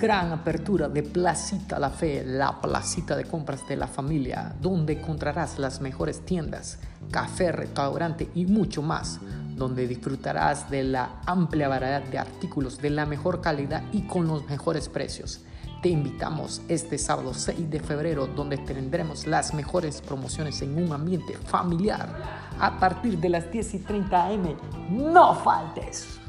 gran apertura de Placita La Fe, la placita de compras de la familia, donde encontrarás las mejores tiendas, café, restaurante y mucho más, donde disfrutarás de la amplia variedad de artículos de la mejor calidad y con los mejores precios. Te invitamos este sábado 6 de febrero donde tendremos las mejores promociones en un ambiente familiar a partir de las 10 y 30 am. No faltes.